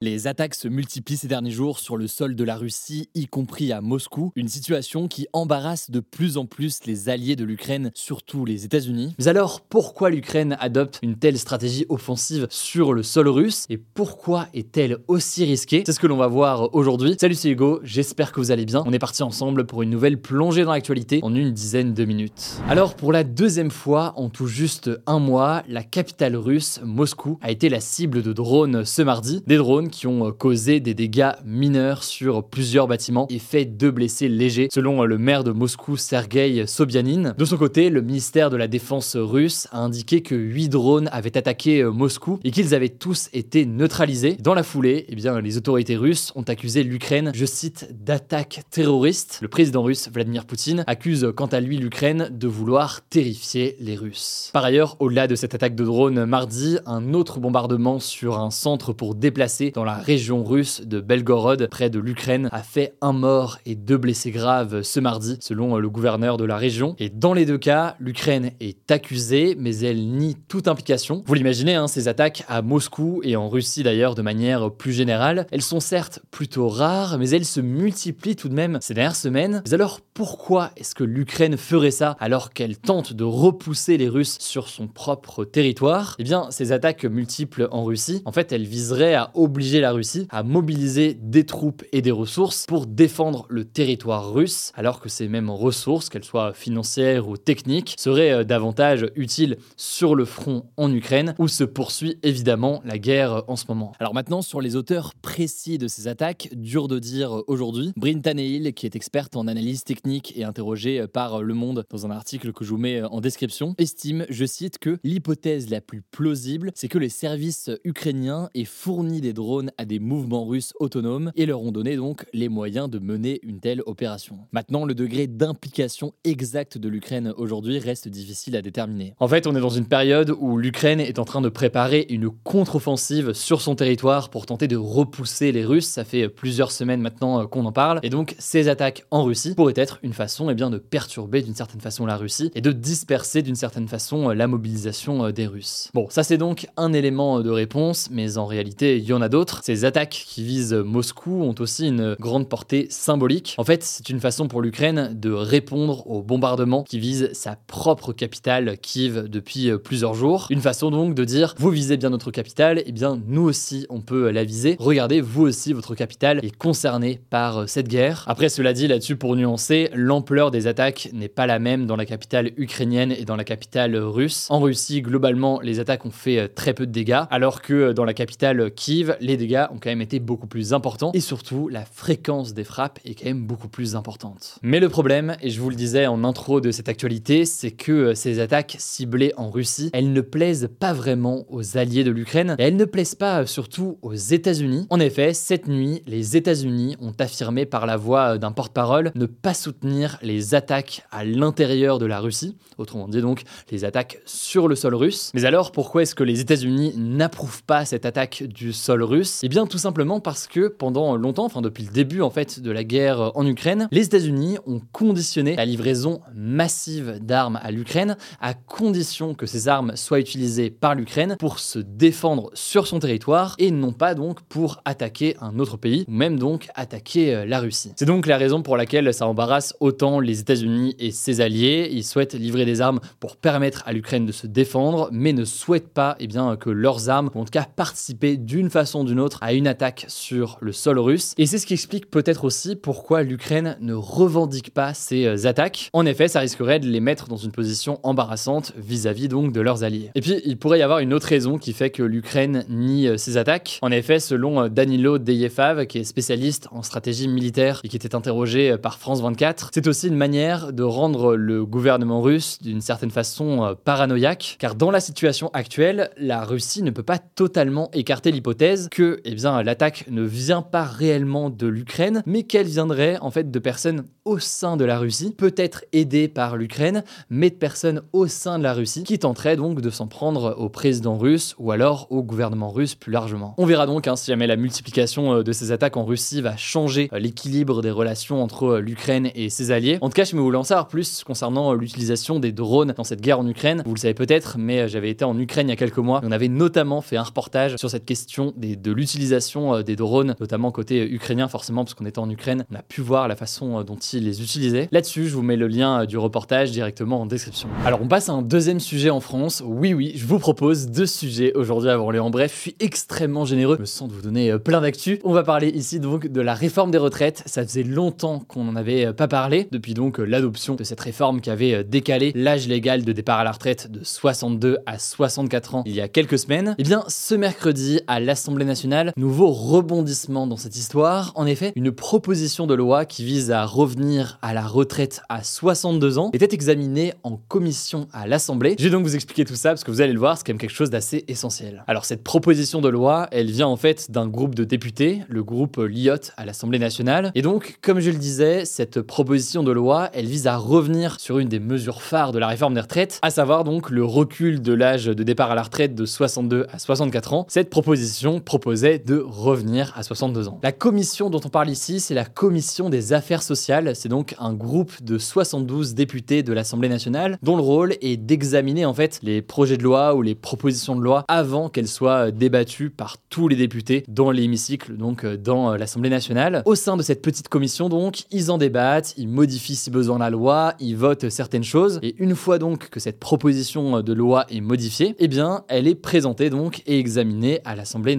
Les attaques se multiplient ces derniers jours sur le sol de la Russie, y compris à Moscou, une situation qui embarrasse de plus en plus les alliés de l'Ukraine, surtout les États-Unis. Mais alors, pourquoi l'Ukraine adopte une telle stratégie offensive sur le sol russe et pourquoi est-elle aussi risquée? C'est ce que l'on va voir aujourd'hui. Salut, c'est Hugo, j'espère que vous allez bien. On est parti ensemble pour une nouvelle plongée dans l'actualité en une dizaine de minutes. Alors, pour la deuxième fois en tout juste un mois, la capitale russe, Moscou, a été la cible de drones ce mardi. Des drones qui ont euh, causé des dégâts mineurs sur plusieurs bâtiments et fait deux blessés légers, selon euh, le maire de Moscou, Sergei Sobyanin. De son côté, le ministère de la Défense russe a indiqué que huit drones avaient attaqué euh, Moscou et qu'ils avaient tous été neutralisés. Dans la foulée, eh bien, les autorités russes ont accusé l'Ukraine, je cite, d'attaque terroriste. Le président russe, Vladimir Poutine, accuse quant à lui l'Ukraine de vouloir terrifier les Russes. Par ailleurs, au-delà de cette attaque de drone mardi, un autre bombardement sur un centre pour déplacer dans la région russe de Belgorod, près de l'Ukraine, a fait un mort et deux blessés graves ce mardi, selon le gouverneur de la région. Et dans les deux cas, l'Ukraine est accusée, mais elle nie toute implication. Vous l'imaginez, hein, ces attaques à Moscou et en Russie d'ailleurs de manière plus générale, elles sont certes plutôt rares, mais elles se multiplient tout de même ces dernières semaines. Mais alors pourquoi est-ce que l'Ukraine ferait ça alors qu'elle tente de repousser les Russes sur son propre territoire? Eh bien, ces attaques multiples en Russie, en fait, elles viseraient à obliger la Russie à mobiliser des troupes et des ressources pour défendre le territoire russe, alors que ces mêmes ressources, qu'elles soient financières ou techniques, seraient euh, davantage utiles sur le front en Ukraine, où se poursuit évidemment la guerre euh, en ce moment. Alors maintenant, sur les auteurs précis de ces attaques, dur de dire euh, aujourd'hui, Bryn Taneil, qui est experte en analyse technique et interrogée par Le Monde dans un article que je vous mets en description, estime, je cite, que l'hypothèse la plus plausible, c'est que les services ukrainiens aient fourni des drones à des mouvements russes autonomes et leur ont donné donc les moyens de mener une telle opération. Maintenant, le degré d'implication exact de l'Ukraine aujourd'hui reste difficile à déterminer. En fait, on est dans une période où l'Ukraine est en train de préparer une contre-offensive sur son territoire pour tenter de repousser les Russes. Ça fait plusieurs semaines maintenant euh, qu'on en parle. Et donc, ces attaques en Russie pourraient être une façon eh bien, de perturber d'une certaine façon la Russie et de disperser d'une certaine façon euh, la mobilisation euh, des Russes. Bon, ça c'est donc un élément de réponse, mais en réalité, il y en a d'autres. Ces attaques qui visent Moscou ont aussi une grande portée symbolique. En fait, c'est une façon pour l'Ukraine de répondre aux bombardements qui visent sa propre capitale, Kiev, depuis plusieurs jours. Une façon donc de dire, vous visez bien notre capitale, et eh bien nous aussi on peut la viser. Regardez, vous aussi votre capitale est concernée par cette guerre. Après, cela dit, là-dessus, pour nuancer, l'ampleur des attaques n'est pas la même dans la capitale ukrainienne et dans la capitale russe. En Russie, globalement, les attaques ont fait très peu de dégâts, alors que dans la capitale Kiev, les dégâts ont quand même été beaucoup plus importants et surtout la fréquence des frappes est quand même beaucoup plus importante. Mais le problème, et je vous le disais en intro de cette actualité, c'est que euh, ces attaques ciblées en Russie, elles ne plaisent pas vraiment aux alliés de l'Ukraine et elles ne plaisent pas euh, surtout aux États-Unis. En effet, cette nuit, les États-Unis ont affirmé par la voix euh, d'un porte-parole ne pas soutenir les attaques à l'intérieur de la Russie, autrement dit donc les attaques sur le sol russe. Mais alors pourquoi est-ce que les États-Unis n'approuvent pas cette attaque du sol russe? Eh bien, tout simplement parce que pendant longtemps, enfin depuis le début en fait de la guerre en Ukraine, les États-Unis ont conditionné la livraison massive d'armes à l'Ukraine à condition que ces armes soient utilisées par l'Ukraine pour se défendre sur son territoire et non pas donc pour attaquer un autre pays ou même donc attaquer euh, la Russie. C'est donc la raison pour laquelle ça embarrasse autant les États-Unis et ses alliés. Ils souhaitent livrer des armes pour permettre à l'Ukraine de se défendre, mais ne souhaitent pas eh bien, que leurs armes, ou en tout cas participer d'une façon ou d'une autre à une attaque sur le sol russe. Et c'est ce qui explique peut-être aussi pourquoi l'Ukraine ne revendique pas ces euh, attaques. En effet, ça risquerait de les mettre dans une position embarrassante vis-à-vis donc de leurs alliés. Et puis, il pourrait y avoir une autre raison qui fait que l'Ukraine nie ces euh, attaques. En effet, selon euh, Danilo Deyefav, qui est spécialiste en stratégie militaire et qui était interrogé par France 24, c'est aussi une manière de rendre le gouvernement russe d'une certaine façon paranoïaque, car dans la situation actuelle, la Russie ne peut pas totalement écarter l'hypothèse que eh bien, l'attaque ne vient pas réellement de l'Ukraine, mais qu'elle viendrait en fait de personnes au sein de la Russie, peut-être aidées par l'Ukraine, mais de personnes au sein de la Russie qui tenteraient donc de s'en prendre au président russe ou alors au gouvernement russe plus largement. On verra donc hein, si jamais la multiplication euh, de ces attaques en Russie va changer euh, l'équilibre des relations entre euh, l'Ukraine et ses alliés. En tout cas, je me en savoir plus concernant l'utilisation des drones dans cette guerre en Ukraine. Vous le savez peut-être, mais j'avais été en Ukraine il y a quelques mois. on avait notamment fait un reportage sur cette question de l'utilisation des drones, notamment côté ukrainien forcément, parce qu'on était en Ukraine. On a pu voir la façon dont ils les utilisaient. Là-dessus, je vous mets le lien du reportage directement en description. Alors, on passe à un deuxième sujet en France. Oui, oui, je vous propose deux sujets aujourd'hui avant les en bref. Je suis extrêmement généreux. Je me sens de vous donner euh, plein d'actu. On va parler ici donc de la réforme des retraites. Ça faisait longtemps qu'on n'en avait euh, pas parlé, depuis donc euh, l'adoption de cette réforme qui avait décalé l'âge légal de départ à la retraite de 62 à 64 ans il y a quelques semaines. Et eh bien, ce mercredi, à l'Assemblée nationale, nouveau rebondissement dans cette histoire. En effet, une proposition de loi qui vise à revenir à la retraite à 62 ans était examinée en commission à l'Assemblée. Je vais donc vous expliquer tout ça parce que vous allez le voir, c'est quand même quelque chose d'assez essentiel. Alors, cette proposition de loi, elle vient en fait d'un groupe de députés, le groupe LIOT à l'Assemblée nationale. Et donc, comme je le disais, cette proposition de loi, elle vise à revenir sur une des mesures phares de la réforme des retraites, à savoir donc le recul de l'âge de départ à la retraite de 62 à 64 ans. Cette proposition de revenir à 62 ans. La commission dont on parle ici, c'est la commission des affaires sociales. C'est donc un groupe de 72 députés de l'Assemblée nationale dont le rôle est d'examiner en fait les projets de loi ou les propositions de loi avant qu'elles soient débattues par tous les députés dans l'hémicycle, donc euh, dans euh, l'Assemblée nationale. Au sein de cette petite commission, donc, ils en débattent, ils modifient si besoin la loi, ils votent certaines choses, et une fois donc que cette proposition de loi est modifiée, eh bien, elle est présentée donc et examinée à l'Assemblée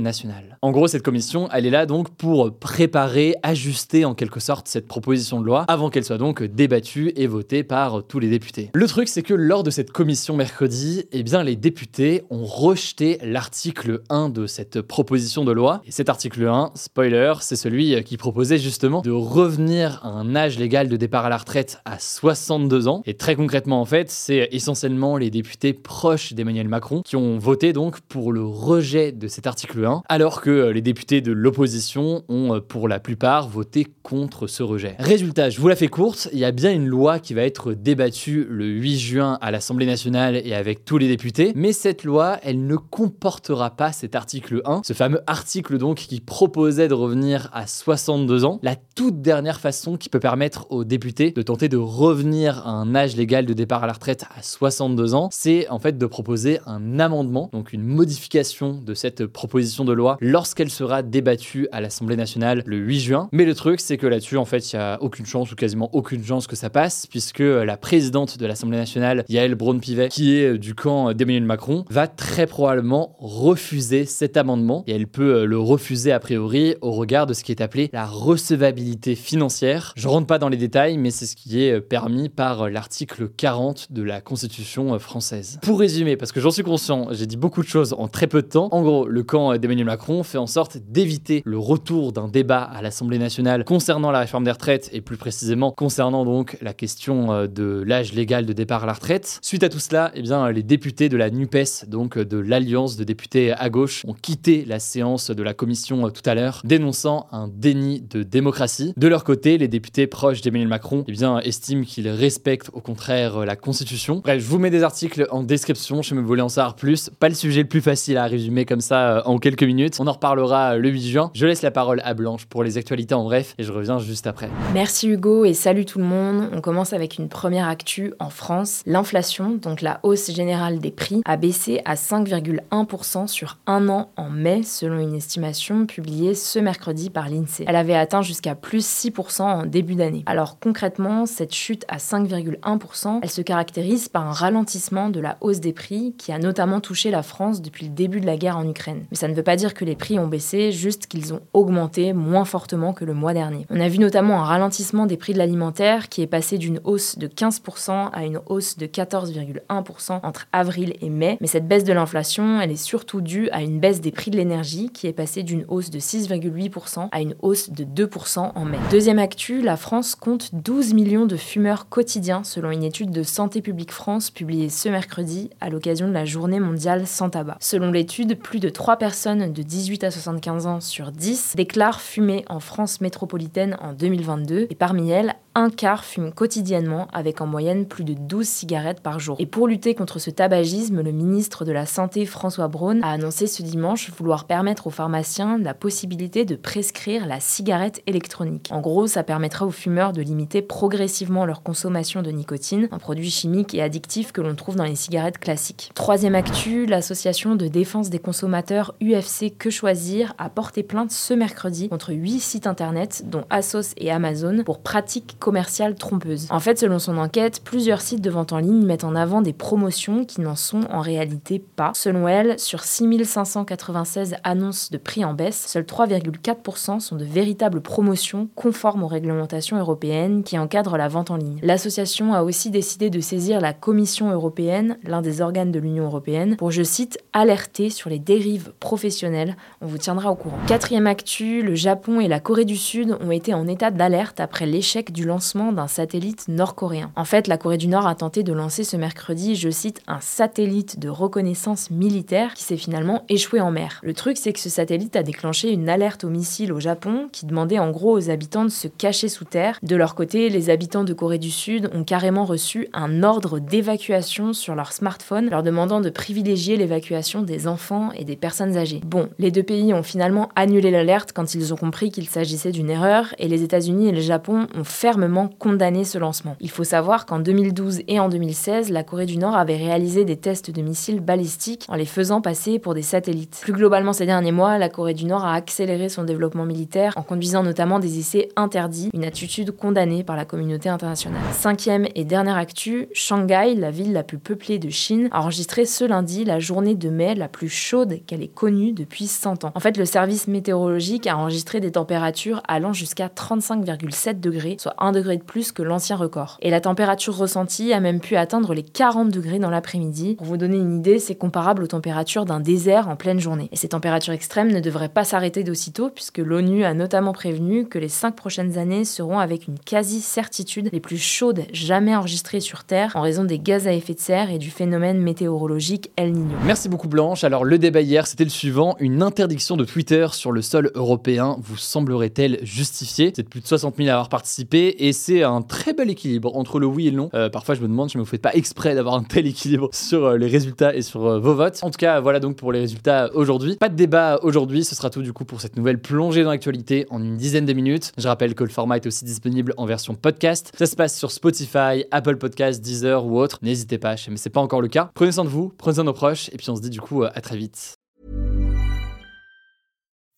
En gros, cette commission, elle est là donc pour préparer, ajuster en quelque sorte cette proposition de loi avant qu'elle soit donc débattue et votée par tous les députés. Le truc, c'est que lors de cette commission mercredi, eh bien, les députés ont rejeté l'article 1 de cette proposition de loi. Et cet article 1, spoiler, c'est celui qui proposait justement de revenir à un âge légal de départ à la retraite à 62 ans. Et très concrètement, en fait, c'est essentiellement les députés proches d'Emmanuel Macron qui ont voté donc pour le rejet de cet article 1, alors que les députés de l'opposition ont pour la plupart voté contre ce rejet. Résultat, je vous la fais courte, il y a bien une loi qui va être débattue le 8 juin à l'Assemblée nationale et avec tous les députés, mais cette loi, elle ne comportera pas cet article 1, ce fameux article donc qui proposait de revenir à 62 ans, la toute dernière façon qui peut permettre aux députés de tenter de revenir à un âge légal de départ à la retraite à 62 ans, c'est en fait de proposer un amendement, donc une modification de cette proposition de loi lorsqu'elle sera débattue à l'Assemblée nationale le 8 juin. Mais le truc, c'est que là-dessus, en fait, il n'y a aucune chance ou quasiment aucune chance que ça passe, puisque la présidente de l'Assemblée nationale, Yael Braun-Pivet, qui est du camp d'Emmanuel Macron, va très probablement refuser cet amendement, et elle peut le refuser a priori au regard de ce qui est appelé la recevabilité financière. Je rentre pas dans les détails, mais c'est ce qui est permis par l'article 40 de la Constitution française. Pour résumer, parce que j'en suis conscient, j'ai dit beaucoup de choses en très peu de temps. En gros, le camp d'Emmanuel Macron fait en sorte d'éviter le retour d'un débat à l'Assemblée nationale concernant la réforme des retraites et plus précisément concernant donc la question euh, de l'âge légal de départ à la retraite. Suite à tout cela, eh bien, les députés de la NUPES, donc de l'Alliance de députés à gauche, ont quitté la séance de la commission euh, tout à l'heure, dénonçant un déni de démocratie. De leur côté, les députés proches d'Emmanuel Macron eh bien, estiment qu'ils respectent au contraire euh, la Constitution. Bref, je vous mets des articles en description, je me voulais en savoir plus. Pas le sujet le plus facile à résumer comme ça en quelques minutes. On en reparlera le 8 juin. Je laisse la parole à Blanche pour les actualités en bref et je reviens juste après. Merci Hugo et salut tout le monde. On commence avec une première actu en France. L'inflation, donc la hausse générale des prix, a baissé à 5,1% sur un an en mai, selon une estimation publiée ce mercredi par l'INSEE. Elle avait atteint jusqu'à plus 6% en début d'année. Alors concrètement, cette chute à 5,1%, elle se caractérise par un ralentissement de la hausse des prix qui a notamment touché la France depuis le début de la guerre en Ukraine. Mais ça ne veut pas dire que les prix ont baissé, juste qu'ils ont augmenté moins fortement que le mois dernier. On a vu notamment un ralentissement des prix de l'alimentaire qui est passé d'une hausse de 15% à une hausse de 14,1% entre avril et mai. Mais cette baisse de l'inflation, elle est surtout due à une baisse des prix de l'énergie qui est passée d'une hausse de 6,8% à une hausse de 2% en mai. Deuxième actu, la France compte 12 millions de fumeurs quotidiens selon une étude de Santé publique France publiée ce mercredi à l'occasion de la journée mondiale sans tabac. Selon l'étude, plus de 3 personnes de 18 à 75 ans sur 10 déclarent fumer en France métropolitaine en 2022 et parmi elles, un quart fume quotidiennement avec en moyenne plus de 12 cigarettes par jour. Et pour lutter contre ce tabagisme, le ministre de la Santé François Braun a annoncé ce dimanche vouloir permettre aux pharmaciens la possibilité de prescrire la cigarette électronique. En gros, ça permettra aux fumeurs de limiter progressivement leur consommation de nicotine, un produit chimique et addictif que l'on trouve dans les cigarettes classiques. Troisième actu, l'association de défense des consommateurs UFC Que Choisir a porté plainte ce mercredi contre 8 sites internet, dont Asos et Amazon, pour pratiques commerciales trompeuses. En fait, selon son enquête, plusieurs sites de vente en ligne mettent en avant des promotions qui n'en sont en réalité pas. Selon elle, sur 6596 annonces de prix en baisse, seuls 3,4% sont de véritables promotions conformes aux réglementations européennes qui encadrent la vente en ligne. L'association a aussi décidé de saisir la Commission européenne, l'un des organes de l'Union européenne, pour, je cite, alerter sur les dérives professionnelles. On vous tiendra au courant. Quatrième actu, le Japon et la Corée du Sud ont été en état d'alerte après l'échec du lancement d'un satellite nord-coréen. En fait, la Corée du Nord a tenté de lancer ce mercredi, je cite, un satellite de reconnaissance militaire qui s'est finalement échoué en mer. Le truc, c'est que ce satellite a déclenché une alerte au missile au Japon qui demandait en gros aux habitants de se cacher sous terre. De leur côté, les habitants de Corée du Sud ont carrément reçu un ordre d'évacuation sur leur smartphone, leur demandant de privilégier l'évacuation des enfants et des personnes âgées. Bon, les deux pays ont finalement annulé l'alerte quand ils ont compris qu'il s'agissait d'une erreur, et les États-Unis et le Japon ont fermé condamné ce lancement. Il faut savoir qu'en 2012 et en 2016, la Corée du Nord avait réalisé des tests de missiles balistiques en les faisant passer pour des satellites. Plus globalement ces derniers mois, la Corée du Nord a accéléré son développement militaire en conduisant notamment des essais interdits, une attitude condamnée par la communauté internationale. Cinquième et dernière actu, Shanghai, la ville la plus peuplée de Chine, a enregistré ce lundi la journée de mai la plus chaude qu'elle ait connue depuis 100 ans. En fait, le service météorologique a enregistré des températures allant jusqu'à 35,7 degrés, soit 1 degré de plus que l'ancien record. Et la température ressentie a même pu atteindre les 40 degrés dans l'après-midi. Pour vous donner une idée, c'est comparable aux températures d'un désert en pleine journée. Et ces températures extrêmes ne devraient pas s'arrêter d'aussitôt, puisque l'ONU a notamment prévenu que les 5 prochaines années seront avec une quasi-certitude les plus chaudes jamais enregistrées sur Terre en raison des gaz à effet de serre et du phénomène météorologique El Niño. Merci beaucoup Blanche. Alors le débat hier, c'était le suivant. Interdiction de Twitter sur le sol européen vous semblerait-elle justifiée? C'est plus de 60 000 à avoir participé et c'est un très bel équilibre entre le oui et le non. Euh, parfois, je me demande si vous ne faites pas exprès d'avoir un tel équilibre sur euh, les résultats et sur euh, vos votes. En tout cas, voilà donc pour les résultats aujourd'hui. Pas de débat aujourd'hui, ce sera tout du coup pour cette nouvelle plongée dans l'actualité en une dizaine de minutes. Je rappelle que le format est aussi disponible en version podcast. Ça se passe sur Spotify, Apple Podcasts, Deezer ou autre. N'hésitez pas, mais c'est pas encore le cas. Prenez soin de vous, prenez soin de nos proches et puis on se dit du coup à très vite.